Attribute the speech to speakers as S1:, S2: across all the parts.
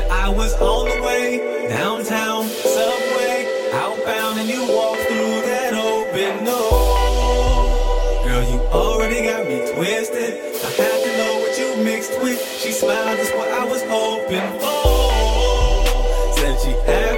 S1: Said I was on the way downtown, subway, outbound, and you walked through that open door. Girl, you already got me twisted. I had to know what you mixed with. She smiled, that's what I was hoping for. Said she half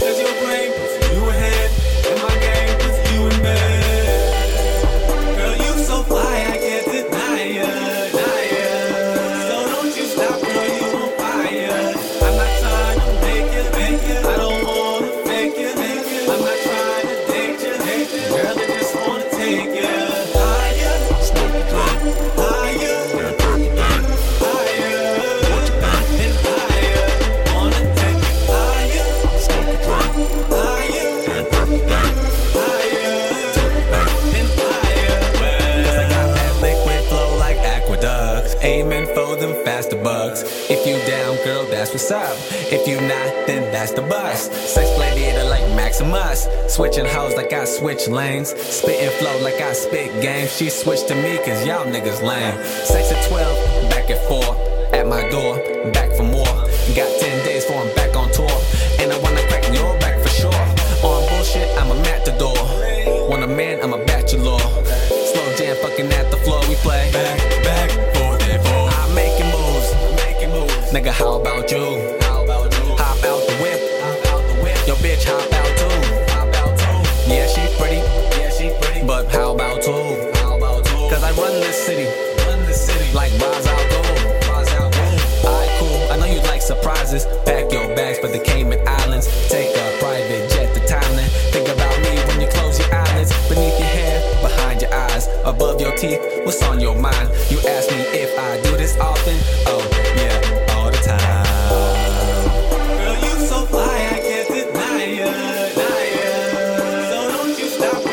S1: Cause your brain Aiming for them faster bucks. If you down, girl, that's what's up. If you not, then that's the bus. Sex gladiator like Maximus. Switching hoes like I switch lanes. Spitting flow like I spit game. She switched to me cause y'all niggas lame. Sex at 12, back at 4. At my door, back for more. Got 10 days for I'm back on tour. And I wanna crack your back for sure. On bullshit, I'm a matador. Want a man, I'm a Nigga, how about you? How about you? Hop out the whip, hop out the whip. Yo, bitch, hop out too. Yeah, she pretty, yeah, she pretty. But how about two? How about two? Cause I run this city, run this city like Baz Al Alright, cool. I know you like surprises. Pack your bags for the Cayman Islands. Take a private jet to Thailand. Think about me when you close your eyelids. Beneath your hair, behind your eyes, above your teeth. What's on your mind? You ask me if I do this often. Oh, don't